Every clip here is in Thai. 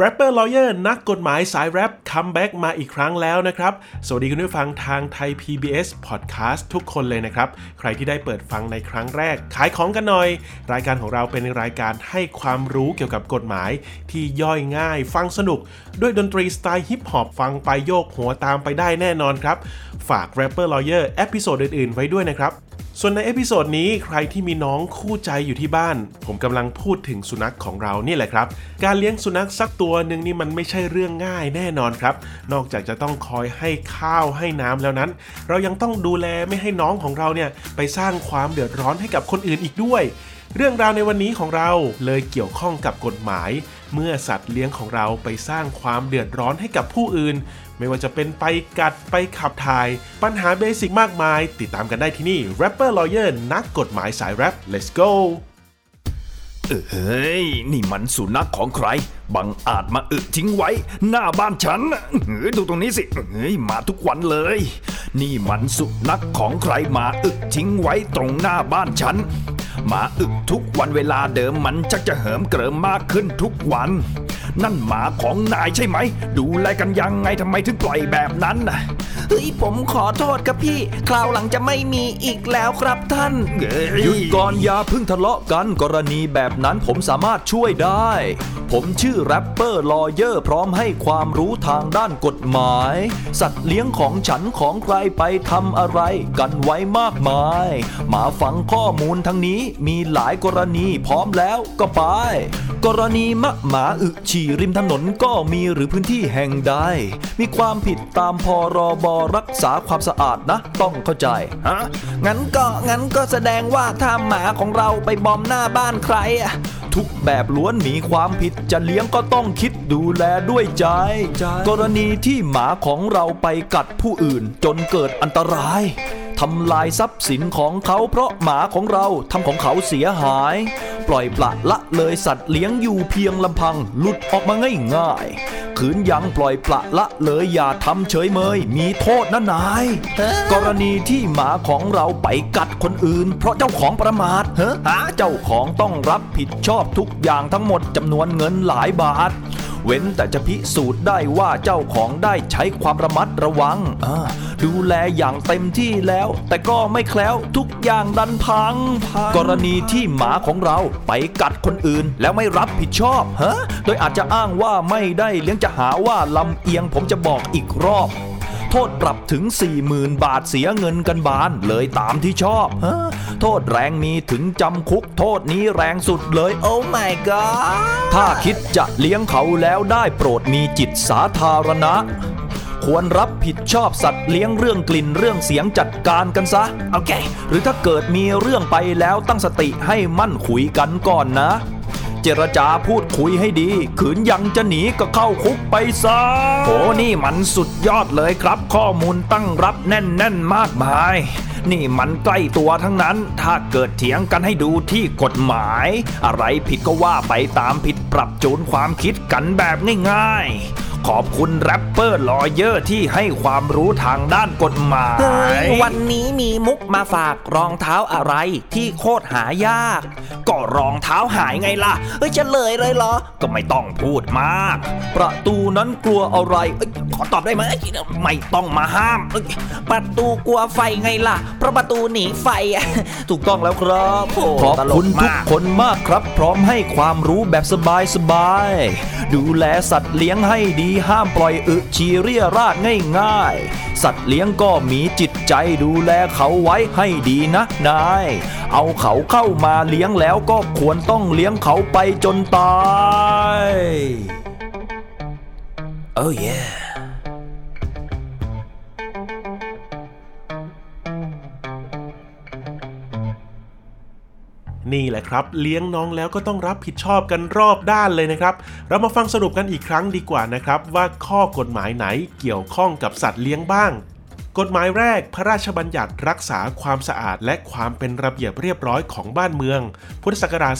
Rapper Lawyer นักกฎหมายสายแรป comeback มาอีกครั้งแล้วนะครับ สวัสดีคุณผู้ฟังทางไทย PBS Podcast ทุกคนเลยนะครับ ใครที่ได้เปิดฟังในครั้งแรก ขายของกันหน่อย รายการของเราเป็นรายการให้ความรู้เกี่ยวกับกฎหมาย ที่ย่อยง่าย ฟังสนุก ด้วยดนตรีสไตล์ hip hop ฟังไปโยกหัวตามไปได้แน่นอนครับ ฝาก Rapper Lawyer episode อื่นๆ ไว้ด้วยนะครับ ส่วนใน episode นี้ใครที่มีน้องคู่ใจอยู่ที่บ้าน ผมกำลังพูดถึงสุนัขของเรานี่แหละครับ การเลี้ยงสุนัขสักตัวหนึ่งนี่มันไม่ใช่เรื่องง่ายแน่นอนครับ นอกจากจะต้องคอยให้ข้าวให้น้ำแล้วนั้น เรายังต้องดูแลไม่ให้น้องของเราเนี่ยไปสร้างความเดือดร้อนให้กับคนอื่นอีกด้วยเรื่องราวในวันนี้ของเราเลยเกี่ยวข้องกับกฎหมาย เมื่อสัตว์เลี้ยงของเราไปสร้างความเดือดร้อนให้กับผู้อื่น ไม่ว่าจะเป็นไปกัดไปขับถ่าย ปัญหาเบสิกมากมาย ติดตามกันได้ที่นี่ Rapper Lawyer นักกฎหมายสายแรป let's go เอ้ย นี่มันสุนัขของใคร บังอาจมาอึทิ้งไว้ หน้าบ้านฉันเฮ้ยดูตรงนี้สิเฮ้ยมาทุกวันเลย นี่มันสุนัขของใครมาอึทิ้งไว้ตรงหน้าบ้านฉัน มาอึทุกวันเวลาเดิมมันชักจะเหิมเกริมมากขึ้นทุกวัน นั่นหมาของนายใช่ไหม ดูแลกันยังไงทำไมถึงปล่อยแบบนั้นน่ะเฮ้ยผมขอโทษครับพี่ คราวหลังจะไม่มีอีกแล้วครับท่านหยุดก่อนอย่าเพิ่งทะเลาะกันกรณีแบบนั้นผมสามารถช่วยได้ ผมชื่อ Rapper Lawyer พร้อมให้ความรู้ทางด้านกฎหมาย สัตว์เลี้ยงของฉันของใครไปทำอะไรกันไว้มากมายมาฟังข้อมูลทั้งนี้มีหลายกรณีพร้อมแล้วก็ไป กรณีมะหมาอึที่ริมถนนก็มีหรือพื้นที่แห่งใด มีความผิดตามพรบรักษาความสะอาดนะ ต้องเข้าใจฮะงั้นก็งั้นก็แสดงว่าถ้าหมาของเราไป bomb หน้าบ้านใครอะทุกแบบล้วนมีความผิดจะเลี้ยงก็ต้องคิดดูแลด้วยใจ กรณีที่หมาของเราไปกัดผู้อื่นจนเกิดอันตราย ทำลายทรัพย์สินของเขาเพราะหมาของเราทำของเขาเสียหาย ปล่อยปละละเลยสัตว์เลี้ยงอยู่เพียงลำพังหลุดออกมาง่ายๆขืนยังปล่อยปละละเลยอย่าทำเฉยเมย มีโทษนะนาย กรณีที่หมาของเราไปกัดคนอื่น เพราะเจ้าของประมาทเฮ้เจ้าของต้องรับผิดชอบทุกอย่างทั้งหมดจำนวนเงินหลายบาท เว้นแต่จะพิสูจน์ได้ว่าเจ้าของได้ใช้ความระมัดระวังอ่าดูแลอย่างเต็มที่แล้ว แต่ก็ไม่แคล้วทุกอย่างดันพัง กรณีที่หมาของเราไปกัดคนอื่นแล้วไม่รับผิดชอบฮะโดยอาจจะอ้างว่าไม่ได้เลี้ยงจะหาว่าลำเอียงผมจะบอกอีกรอบโทษปรับถึง 40,000 บาทเสียเงินกันบานเลยตามที่ชอบฮะ โทษแรงมีถึงจำคุกโทษนี้แรงสุดเลย โอ้ my god ถ้าคิดจะเลี้ยงเขาแล้วได้โปรดมีจิตสาธารณะ ควรรับผิดชอบสัตว์เลี้ยงเรื่องกลิ่นเรื่องเสียงจัดการกันซะ โอเค หรือถ้าเกิดมีเรื่องไปแล้วตั้งสติให้มั่นคุยกันก่อนนะ เจรจาพูดคุยให้ดี ขืนยังจะหนีก็เข้าคุกไปซะโหนี่มันสุดยอดเลยครับ ข้อมูลตั้งรับแน่นๆมากมาย นี่มันใกล้ตัวทั้งนั้น ถ้าเกิดเถียงกันให้ดูที่กฎหมาย อะไรผิดก็ว่าไปตามผิดปรับจูนความคิดกันแบบง่ายๆ ขอบคุณ Rapper Lawyer ที่ให้ความรู้ทางด้านกฎหมาย เฮ้ยวันนี้มีมุกมาฝากรองเท้าอะไรที่โคตรหายาก ก็รองเท้าหายไงล่ะ เฮ้ยจะเลยเลยเหรอ ก็ไม่ต้องพูดมาก ประตูนั้นกลัวอะไรเอ้ย ขอตอบได้ไหมไม่ต้องมาห้ามเอ้ยประตูกลัวไฟไงล่ะ เพราะประตูหนีไฟอะถูกต้องแล้วครับโอ้ขอบคุณตลกทุมากกคนมากครับ พร้อมให้ความรู้แบบสบายสบายๆดูแลสัตว์เลี้ยงให้ดีห้ามปล่อยอึชีเรียราดง่ายๆ สัตว์เลี้ยงก็มีจิตใจดูแลเขาไว้ให้ดีนะนาย เอาเขาเข้ามาเลี้ยงแล้วก็ควรต้องเลี้ยงเขาไปจนตายโอ้ นี่แหละครับ เลี้ยงน้องแล้วก็ต้องรับผิดชอบกันรอบด้านเลยนะครับ เรามาฟังสรุปกันอีกครั้งดีกว่านะครับ ว่าข้อกฎหมายไหนเกี่ยวข้องกับสัตว์เลี้ยงบ้าง กฎหมายแรกพระราชบัญญัติรักษาความสะอาดและความเป็นระเบียบเรียบร้อยของบ้านเมือง พุทธศักราช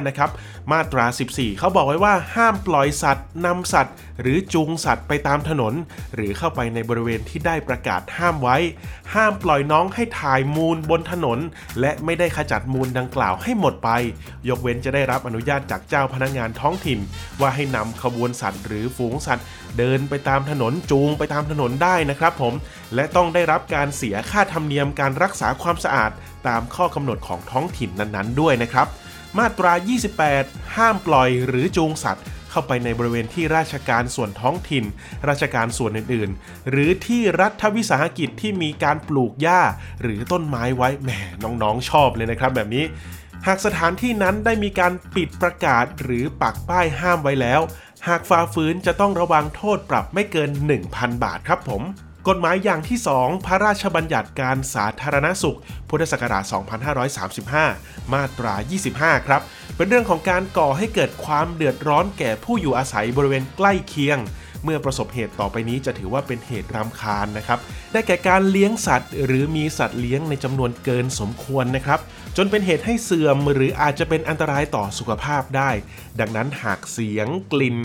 2535 นะครับ มาตรา 14 เขาบอกไว้ว่าห้ามปล่อยสัตว์นำสัตว์ หรือจูงสัตว์ไปตามถนน หรือเข้าไปในบริเวณที่ได้ประกาศห้ามไว้ ห้ามปล่อยน้องให้ถ่ายมูลบนถนน และไม่ได้ขจัดมูลดังกล่าวให้หมดไป ยกเว้นจะได้รับอนุญาตจากเจ้าพนักงานท้องถิ่น ว่าให้นำขบวนสัตว์ หรือฝูงสัตว์ เดินไปตามถนนจูงไปตามถนนได้นะครับนะครับผม และต้องได้รับการเสียค่าธรรมเนียมการรักษาความสะอาด ตามข้อกำหนดของท้องถิ่นนั้นๆ ด้วยนะครับ มาตรา 28 ห้ามปล่อยหรือจูงสัตว์เข้าไปในบริเวณที่ราชการส่วนท้องถิ่น ราชการส่วนอื่นๆ หรือที่รัฐวิสาหกิจที่มีการปลูกหญ้า หรือต้นไม้ไว้แหมน้องๆชอบเลยนะครับแบบนี้ หากสถานที่นั้นได้มีการปิดประกาศหรือปักป้ายห้ามไว้แล้ว หากฝ่าฝืนจะต้องระวังโทษปรับไม่เกิน 1,000 บาทครับผม กฎหมายอย่างที่ 2 พระราชบัญญัติการสาธารณสุข พุทธศักราช 2535 มาตรา 25 ครับ เป็นเรื่องของการก่อให้เกิดความเดือดร้อนแก่ผู้อยู่อาศัยบริเวณใกล้เคียง เมื่อประสบเหตุต่อไปนี้จะถือว่าเป็นเหตุรำคาญนะครับ ได้แก่การเลี้ยงสัตว์ หรือมีสัตว์เลี้ยงในจำนวนเกินสมควรนะครับ จนเป็นเหตุให้เสื่อมหรืออาจจะเป็นอันตรายต่อสุขภาพได้ ดังนั้นหากเสียงกลิ่น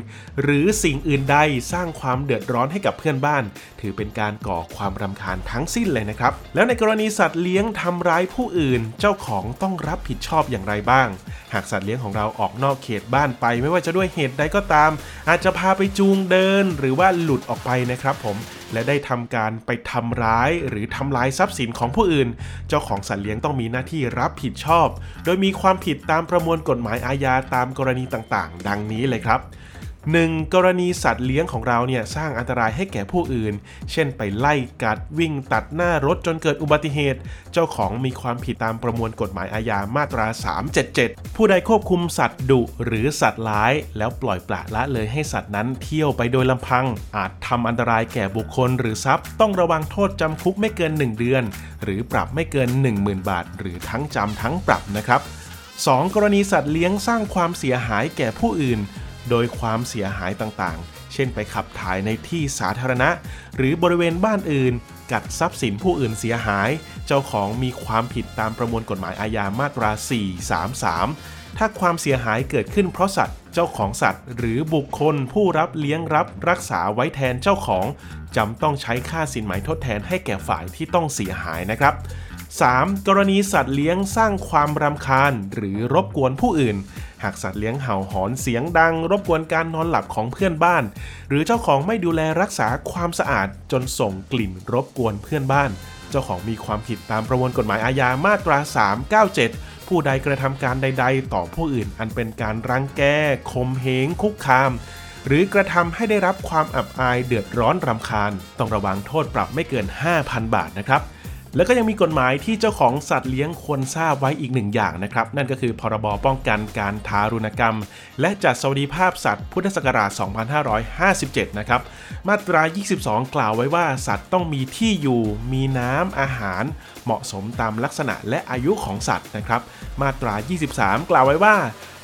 หรือสิ่งอื่นใดสร้างความเดือดร้อนให้กับเพื่อนบ้าน ถือเป็นการก่อความรำคาญทั้งสิ้นเลยนะครับ แล้วในกรณีสัตว์เลี้ยงทำร้ายผู้อื่น เจ้าของต้องรับผิดชอบอย่างไรบ้าง หากสัตว์เลี้ยงของเราออกนอกเขตบ้านไป ไม่ว่าจะด้วยเหตุใดก็ตาม อาจจะพาไปจูงเดินหรือว่าหลุดออกไปนะครับผมและได้ทำการไปทำร้ายหรือทำลายทรัพย์สินของผู้อื่น เจ้าของสัตว์เลี้ยงต้องมีหน้าที่รับผิดชอบ โดยมีความผิดตามประมวลกฎหมายอาญาตามกรณีต่างๆ ดังนี้เลยครับ 1. กรณีสัตว์เลี้ยงของเราเนี่ยสร้างอันตรายให้แก่ผู้อื่น เช่นไปไล่กัดวิ่งตัดหน้ารถจนเกิดอุบัติเหตุ เจ้าของมีความผิดตามประมวลกฎหมายอาญามาตรา 377 ผู้ใดควบคุมสัตว์ดุหรือสัตว์ร้าย แล้วปล่อยปละละเลยให้สัตว์นั้นเที่ยวไปโดยลำพัง อาจทำอันตรายแก่บุคคลหรือทรัพย์ ต้องระวังโทษจำคุกไม่เกิน 1 เดือน หรือปรับไม่เกิน 10,000 บาท หรือทั้งจำทั้งปรับนะครับ 2. กรณีสัตว์เลี้ยงสร้างความเสียหายแก่ผู้อื่น โดยความเสียหายต่างๆ เช่นไปขับถ่ายในที่สาธารณะ หรือบริเวณบ้านอื่น กัดทรัพย์สินผู้อื่นเสียหาย เจ้าของมีความผิดตามประมวลกฎหมายอาญามาตรา 433 ถ้าความเสียหายเกิดขึ้นเพราะสัตว์เจ้าของสัตว์ หรือบุคคลผู้รับเลี้ยงรับรักษาไว้แทนเจ้าของจำต้องใช้ค่าสินไหมทดแทนให้แก่ฝ่ายที่ต้องเสียหายนะครับ 3. กรณีสัตว์เลี้ยงสร้างความรำคาญ หรือรบกวนผู้อื่น หากสัตว์เลี้ยงเห่าหอนเสียงดัง รบกวนการนอนหลับของเพื่อนบ้าน หรือเจ้าของไม่ดูแลรักษาความสะอาดจนส่งกลิ่นรบกวนเพื่อนบ้าน เจ้าของมีความผิดตามประมวลกฎหมายอาญามาตรา 397 ผู้ใดกระทำการใด ๆ ต่อผู้อื่น อันเป็นการรังแกข่มเหงคุกคามหรือกระทำให้ได้รับความอับอายเดือดร้อนรำคาญ ต้องระวังโทษปรับไม่เกิน 5,000 บาทนะครับ แล้วก็ยังมีกฎหมายที่เจ้าของสัตว์เลี้ยงควรทราบไว้อีกหนึ่งอย่างนะครับ นั่นก็คือพรบป้องกันการทารุณกรรม และจัดสวัสดิภาพสัตว์พุทธศักราช 2557 นะครับ มาตรา 22 กล่าวไว้ว่าสัตว์ต้องมีที่อยู่ มีน้ำอาหาร เหมาะสมตามลักษณะและอายุของสัตว์นะครับ มาตรา 23 กล่าวไว้ว่า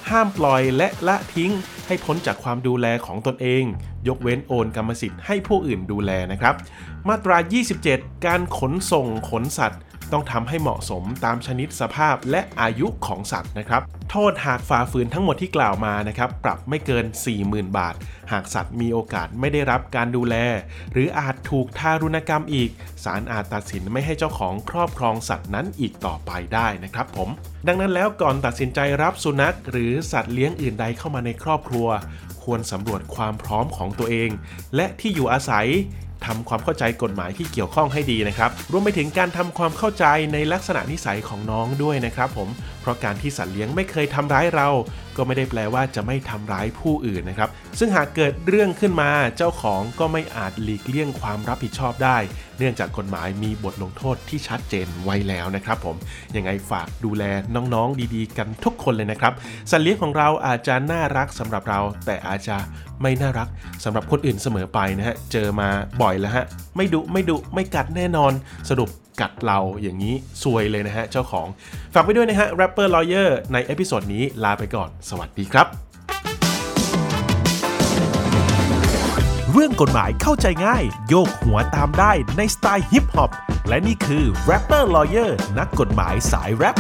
ห้ามปล่อยและละทิ้ง ให้พ้นจากความดูแลของตนเอง ยกเว้นโอนกรรมสิทธิ์ให้ผู้อื่นดูแลนะครับ มาตรา 27 การขนส่งขนสัตว์ ต้องทำให้เหมาะสมตามชนิดสภาพและอายุของสัตว์นะครับ โทษหากฝ่าฝืนทั้งหมดที่กล่าวมานะครับ ปรับไม่เกิน 40,000 บาท หากสัตว์มีโอกาสไม่ได้รับการดูแล หรืออาจถูกทารุณกรรมอีก ศาลอาจตัดสินไม่ให้เจ้าของครอบครองสัตว์นั้นอีกต่อไปได้นะครับผมดังนั้นแล้วก่อนตัดสินใจรับสุนัข หรือสัตว์เลี้ยงอื่นใดเข้ามาในครอบครัว ควรสำรวจความพร้อมของตัวเอง และที่อยู่อาศัย ทำความเข้าใจกฎหมายที่เกี่ยวข้องให้ดีนะครับ รวมไปถึงการทำความเข้าใจในลักษณะนิสัยของน้องด้วยนะครับผม เพราะการที่สัตว์เลี้ยงไม่เคยทำร้ายเรา ก็ไม่ได้แปลว่าจะไม่ทำร้ายผู้อื่นนะครับ ซึ่งหากเกิดเรื่องขึ้นมาเจ้าของก็ไม่อาจหลีกเลี่ยงความรับผิดชอบได้ เนื่องจากกฎหมายมีบทลงโทษที่ชัดเจนไว้แล้วนะครับ ผมยังไงฝากดูแลน้องๆดีๆ กันทุกคนเลยนะครับสัตว์เลี้ยงของเราอาจจะน่ารักสำหรับเรา แต่อาจจะไม่น่ารักสำหรับคนอื่นเสมอไปนะฮะเจอมาบ่อยแล้วฮะไม่ดุไม่ดุไม่กัดแน่นอนสรุป กัดเราอย่างนี้ซวยเลยนะฮะเจ้าของ ฝากไปด้วยนะฮะ Rapper Lawyer ใน episode นี้ลาไปก่อน สวัสดีครับ เรื่องกฎหมายเข้าใจง่าย โยกหัวตามได้ในสไตล์ฮิปฮอปและนี่คือ Rapper Lawyer นักกฎหมายสายแรป